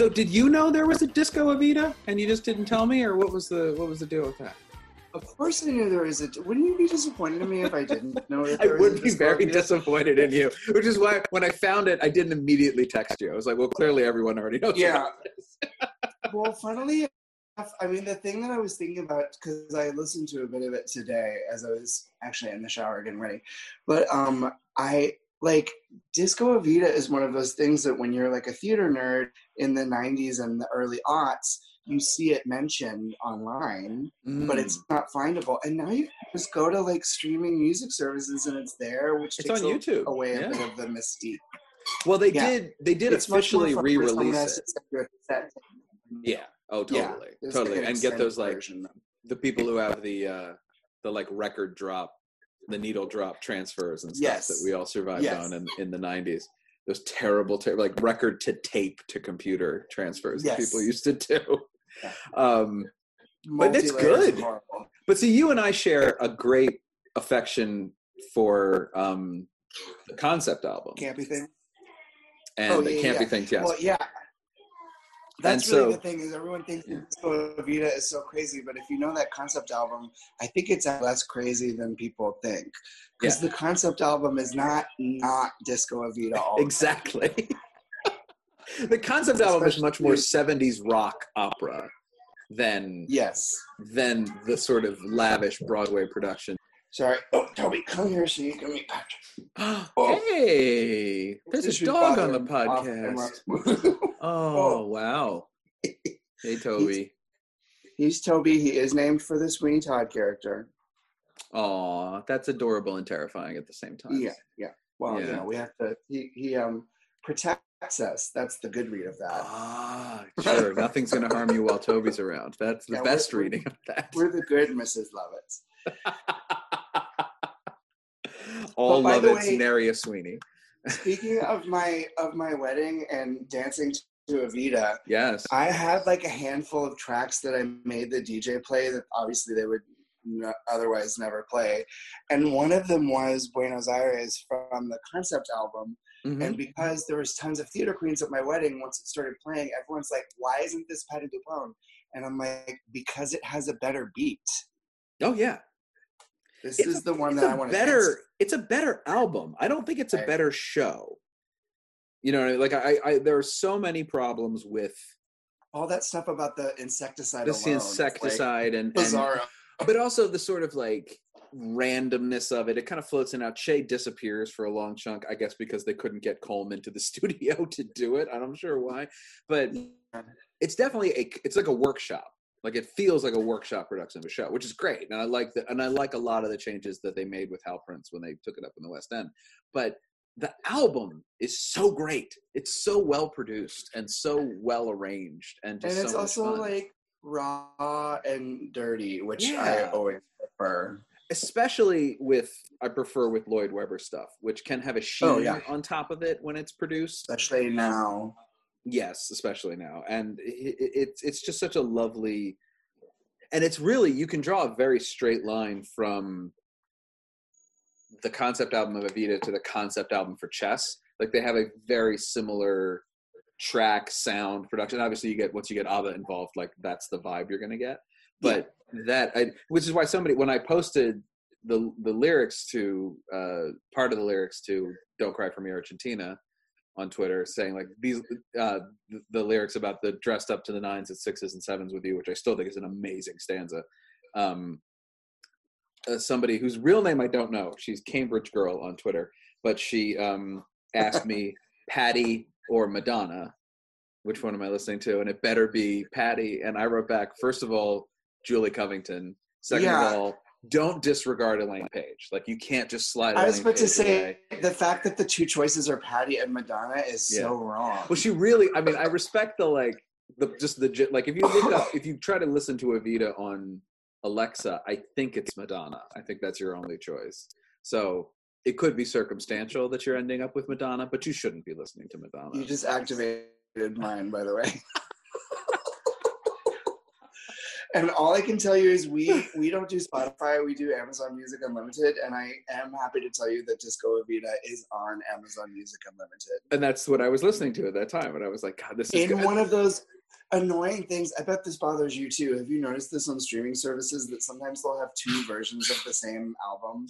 So did you know there was a Disco Evita and you just didn't tell me, or what was the what was the deal with that? Of course, I knew there was a. Wouldn't you be disappointed in me if I didn't know? That I there was a would be very Evita? disappointed in you, which is why when I found it, I didn't immediately text you. I was like, well, clearly everyone already knows. Yeah. Well, funnily enough, I mean, the thing that I was thinking about because I listened to a bit of it today as I was actually in the shower getting ready, but um, I like Disco Evita is one of those things that when you're like a theater nerd in the '90s and the early aughts, you see it mentioned online, but Mm. it's not findable. And now you just go to like streaming music services and it's there, which It's takes on YouTube. away a bit of the mystique. Well, they Yeah. did. They did It's officially fun for someone re-release it. to send you a cassette tape. Yeah. Oh, totally, It's totally, and get those like version. the people who have the uh the like record drop, the needle drop transfers and stuff Yes. that we all survived Yes. on in in the '90s. Those terrible, ter- like record to tape to computer transfers that people used to do. Yeah. Um, But it's good. But see, you and I share a great affection for um, the concept album Campy thing. and Oh, the yeah, Campy yeah. Thing. Yes, Well, yeah. That's And really so- the thing is everyone thinks Yeah. Disco Evita is so crazy, but if you know that concept album, I think it's less crazy than people think because the concept album is not not Disco Evita. All exactly. the concept album is much more '70s rock opera than Yes. than the sort of lavish Broadway production. Sorry. Oh, Toby, come here so you can meet Patrick. Oh. hey, there's This a dog on the podcast. camera. Oh, wow. Hey, Toby. He's Toby. He is named for the Sweeney Todd character. Aw, that's adorable and terrifying at the same time. Yeah, yeah. Well, you Yeah. know, we have to. He he um protects us. That's the good read of that. Ah, sure. Nothing's going to harm you while Toby's around. That's the Yeah, best reading of that. We're the good Mrs. Lovetts. All But by love the it's way- Naria Sweeney. Speaking of my of my wedding and dancing to Evita, Yes. I had like a handful of tracks that I made the DJ play that obviously they would n- otherwise never play, and one of them was Buenos Aires from the concept album. Mhm. And because there was tons of theater queens at my wedding, once it started playing, everyone's like, "Why isn't this Patti LuPone?" And I'm like, "Because it has a better beat. Oh yeah. This It's is a- the one that I want to better. It's a better album. I don't think it's a better show. You know, like I, I, there are so many problems with All that stuff about the insecticide. this alone, it's, like, insecticide and, bizarro. but also the sort of like randomness of it. It kind of floats in out. Che disappears for a long chunk, I guess, because they couldn't get Colm to the studio to do it. I'm sure why, but it's definitely a. It's like a workshop. Like it feels like a workshop production of a show, which is great. And I like that. And I like a lot of the changes that they made with Hal Prince when they took it up in the West End. But the album is so great. It's so well produced and so well arranged, and just and it's so also fun. like raw and dirty, which Yeah. I always prefer. especially with I prefer with Lloyd Webber stuff, which can have a oh, sheen Oh, yeah. on top of it when it's produced. Especially now. Yes, especially now, and it, it, it's it's just such a lovely, and it's really you can draw a very straight line from the concept album of Evita to the concept album for Chess. Like they have a very similar track, sound, production. Obviously, you get once you get ABBA involved, like that's the vibe you're going to get. But that, I, which is why somebody when I posted the the lyrics to uh, part of the lyrics to "Don't Cry for Me, Argentina" on Twitter, saying like these uh, the, the lyrics about the dressed up to the nines and sixes and sevens with you, which I still think is an amazing stanza. Um, uh, somebody whose real name I don't know. She's Cambridge Girl on Twitter, but she um, asked me Patti or Madonna, which one am I listening to? And it better be Patti. And I wrote back, first of all, Julie Covington. Second Yeah. of all, don't disregard Elaine Paige. Like you can't just slide. I was Elaine about to say away. the fact that the two choices are Patti and Madonna is Yeah. so wrong. Well, she really. I mean, I respect the like the just the like if you look up if you try to listen to Evita on Alexa, I think it's Madonna. I think that's your only choice. So it could be circumstantial that you're ending up with Madonna, but you shouldn't be listening to Madonna. You just activated mine, by the way. And all I can tell you is we we don't do Spotify, we do Amazon Music Unlimited, and I am happy to tell you that Disco Evita is on Amazon Music Unlimited. And that's what I was listening to at that time, and I was like, God, this is In good. one of those annoying things, I bet this bothers you too. Have you noticed this on streaming services that sometimes they'll have two versions of the same album?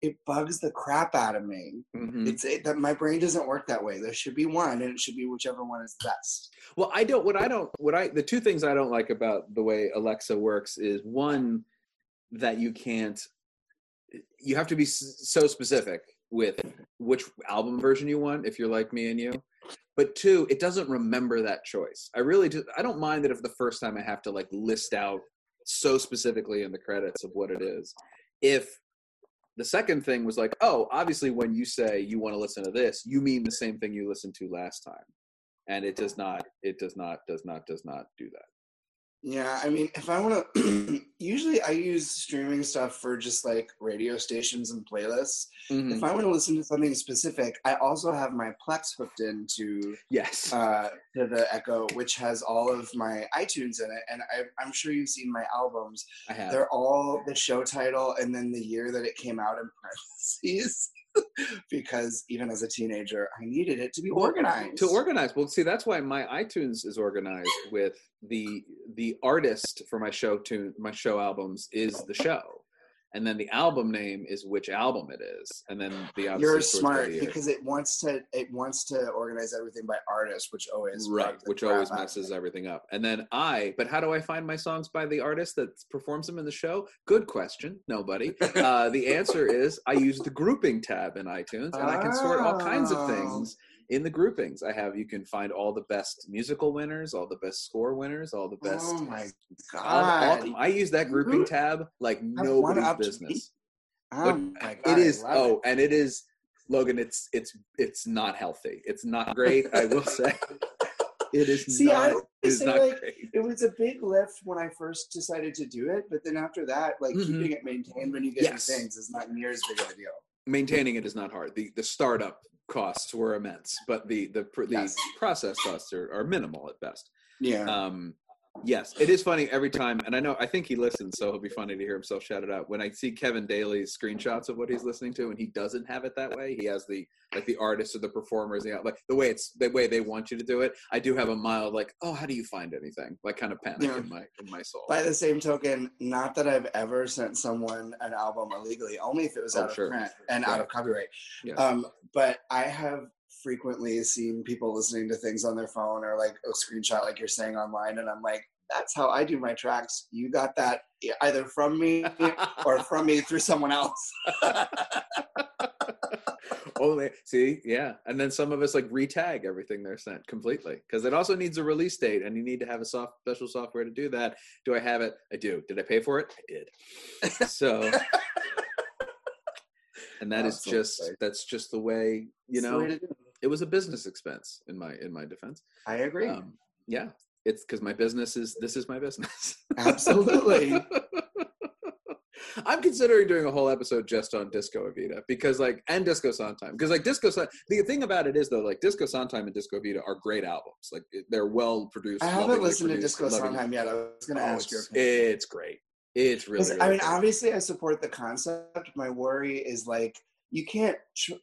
It bugs the crap out of me. Mhm. It's it, that my brain doesn't work that way. There should be one, and it should be whichever one is best. Well, I don't. What I don't. What I. The two things I don't like about the way Alexa works is one that you can't. You have to be so specific with which album version you want if you're like me and you. But two, it doesn't remember that choice. I really do. I don't mind that if the first time I have to like list out so specifically in the credits of what it is. If the second thing was like, oh, obviously when you say you want to listen to this, you mean the same thing you listened to last time and it does not it does not does not does not do that Yeah, I mean, if I want to, usually I use streaming stuff for just like radio stations and playlists. Mm-hmm. If I want to listen to something specific, I also have my Plex hooked into yes uh, to the Echo, which has all of my iTunes in it, and I, I'm sure you've seen my albums. i have They're all the show title and then the year that it came out in parentheses. because even as a teenager, I needed it to be organized. to organize well see that's why my itunes is organized with the the artist for my show tune my show albums is the show and then the album name is which album it is and then the You're smart because it wants to it wants to organize everything by artist, which always right which always messes me. everything up and then i but how do i find my songs by the artist that performs them in the show good question nobody uh, the answer is i use the grouping tab in itunes and i can sort all kinds of Oh. things in the groupings i have you can find all the best musical winners all the best score winners all the best Oh my all- all god! i use that grouping tab like nobody's business oh my god! it is I oh and it is logan it's it's it's not healthy it's not great i will say it is See, I not it is say, like, great it was a big lift when I first decided to do it, but then after that, like Mhm. keeping it maintained when you get Yes. things is not near as big of a deal. maintaining it is not hard. The the startup costs were immense, but the the the Yes. process costs are, are minimal at best. Yeah. Um, yes, it is funny every time, and I know I think he listens, so it'll be funny to hear himself shout it out when I see Kevin Daly's screenshots of what he's listening to, and he doesn't have it that way. He has the like the artists or the performers, you know, like the way it's the way they want you to do it. I do have a mild like, oh, how do you find anything? Like kind of panic Yeah. in my in my soul. By the same token, not that I've ever sent someone an album illegally, only if it was Oh, out of print and out of copyright. Yeah. Um, but I have frequently seen people listening to things on their phone or like a screenshot, like you're saying online, and I'm like, that's how I do my tracks. You got that either from me or from me through someone else. Only see, yeah, and then some of us like retag everything they're sent completely because it also needs a release date, and you need to have a soft special software to do that. Do I have it? I do. Did I pay for it? I did. So, and that is just that's just the way you know. way it. Was a business expense in my in my defense. I agree. Um, yeah, it's because my business is this is my business. Absolutely. I'm considering doing a whole episode just on Disco Evita because, like, and Disco Sondheim because, like, Disco. Son- the thing about it is though, like, Disco Sondheim and Disco Evita are great albums. Like, they're well produced. I haven't listened to Disco Sondheim yet. I was going to Oh, ask you. it's, it's great. It's really. really I mean, good. obviously, I support the concept. My worry is like you can't. Tr-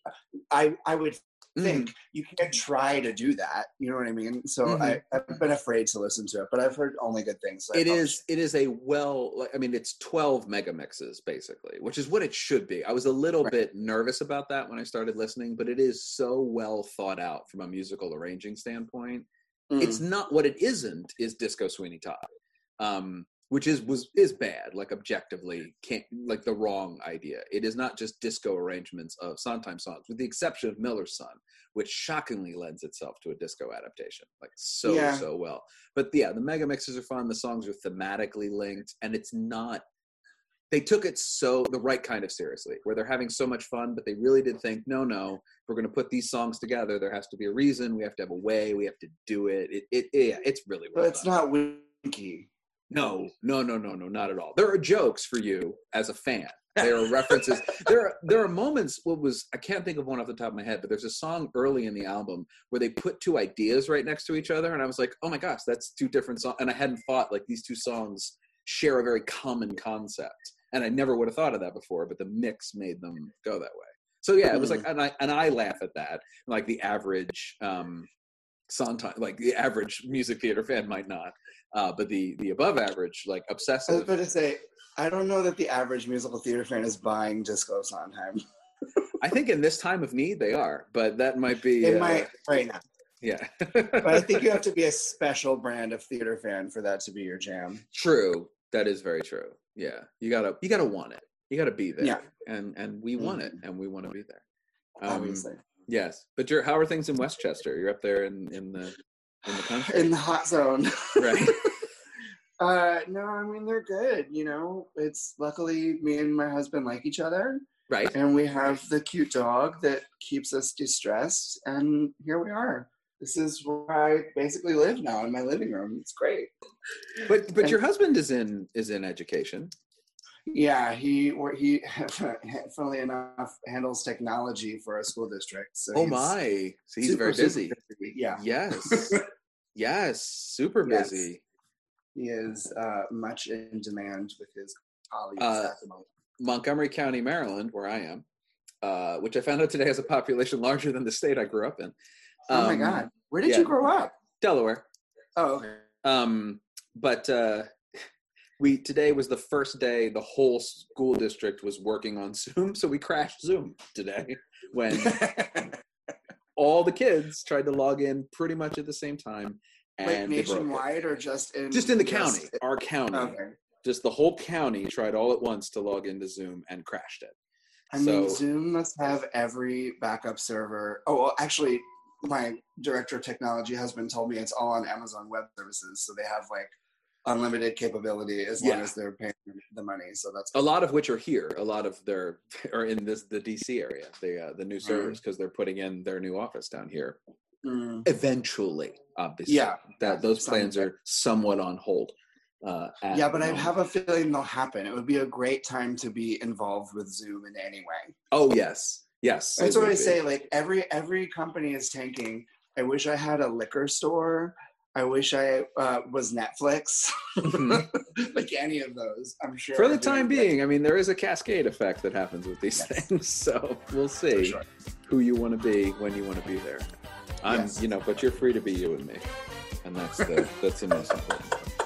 I I would Think you can't try to do that. You know what I mean? So Mhm. I, I've been afraid to listen to it, but I've heard only good things. So It is. It is a well. like, I mean, it's twelve mega mixes basically, which is what it should be. I was a little Right. bit nervous about that when I started listening, but it is so well thought out from a musical arranging standpoint. should. It's not what it isn't is Disco Sweeney Todd, um, which is was is bad. Like objectively, can't like the wrong idea. It is not just disco arrangements of Sondheim songs, with the exception of Miller's Son, which shockingly lends itself to a disco adaptation, like so Yeah. so well. But yeah, the mega mixes are fun. The songs are thematically linked, and it's not. They took it so the right kind of seriously, where they're having so much fun, but they really did think, no, no, we're going to put these songs together, there has to be a reason. We have to have a way. We have to do it. It, it, yeah, it's really but well it's done. not winky. No, no, no, no, no, not at all. There are jokes for you as a fan. There are references. there are there are moments. What was I can't think of one off the top of my head, but there's a song early in the album where they put two ideas right next to each other, and I was like, oh my gosh, that's two different songs. And I hadn't thought like these two songs share a very common concept. And I never would have thought of that before, but the mix made them go that way. So yeah, it was like, and I and I laugh at that. Like the average um, Sondheim, like the average music theater fan might not, uh, but the the above average, like obsessive. I was about to say, I don't know that the average musical theater fan is buying Disco Sondheim. I think in this time of need they are, but that might be. It uh, might right now, Yeah. but I think you have to be a special brand of theater fan for that to be your jam. true. That is very true. Yeah. You gotta you gotta want it. You gotta be there. Yeah. And and we want it, and we want to be there. Um, Obviously, Yes, but you're, how are things in Westchester? You're up there in in the in the country, in the hot zone. right? Uh, no, I mean they're good. You know, it's luckily me and my husband like each other, right. and we have the cute dog that keeps us distressed. And here we are. This is where I basically live now in my living room. It's great. But but and- your husband is in is in education. Yeah, he or he, funnily enough, handles technology for a school district. So Oh my! So he's super, very busy. busy. Yeah, Yes. yes. Super Yes. busy. he is uh, much in demand with his colleagues Uh, at the moment. Montgomery County, Maryland, where I am, uh, which I found out today has a population larger than the state I grew up in. oh my Um, God, where did yeah. you grow up? Delaware. Oh, okay. Um, but uh, we today was the first day the whole school district was working on Zoom, so we crashed Zoom today when all the kids tried to log in pretty much at the same time. And like they broke it. nationwide or just in just in the just- county, our county, Okay. just the whole county tried all at once to log into Zoom and crashed it. I mean, So- Zoom must have every backup server. Oh, well, actually, my director of technology husband told me it's all on Amazon Web Services, so they have like unlimited capability as long as they're paying the money. So that's A lot of which are here. A lot of their are in this the DC area, the uh, the new Mm-hmm. servers because they're putting in their new office down here. Mm, Eventually, obviously, Yeah. that those plans are somewhat on hold. Uh, yeah, but I have a feeling they'll happen. It would be a great time to be involved with Zoom in any way. Oh yes, yes. That's what I say. Like every every company is tanking. I wish I had a liquor store. I wish I uh, was Netflix. Mhm. like any of those, I'm sure. For the time being, I mean, there is a cascade effect that happens with these Yes. things. So we'll see sure. who you want to be when you want to be there. I'm, Yes. you know, but you're free to be you and me, and that's the that's the most important. part.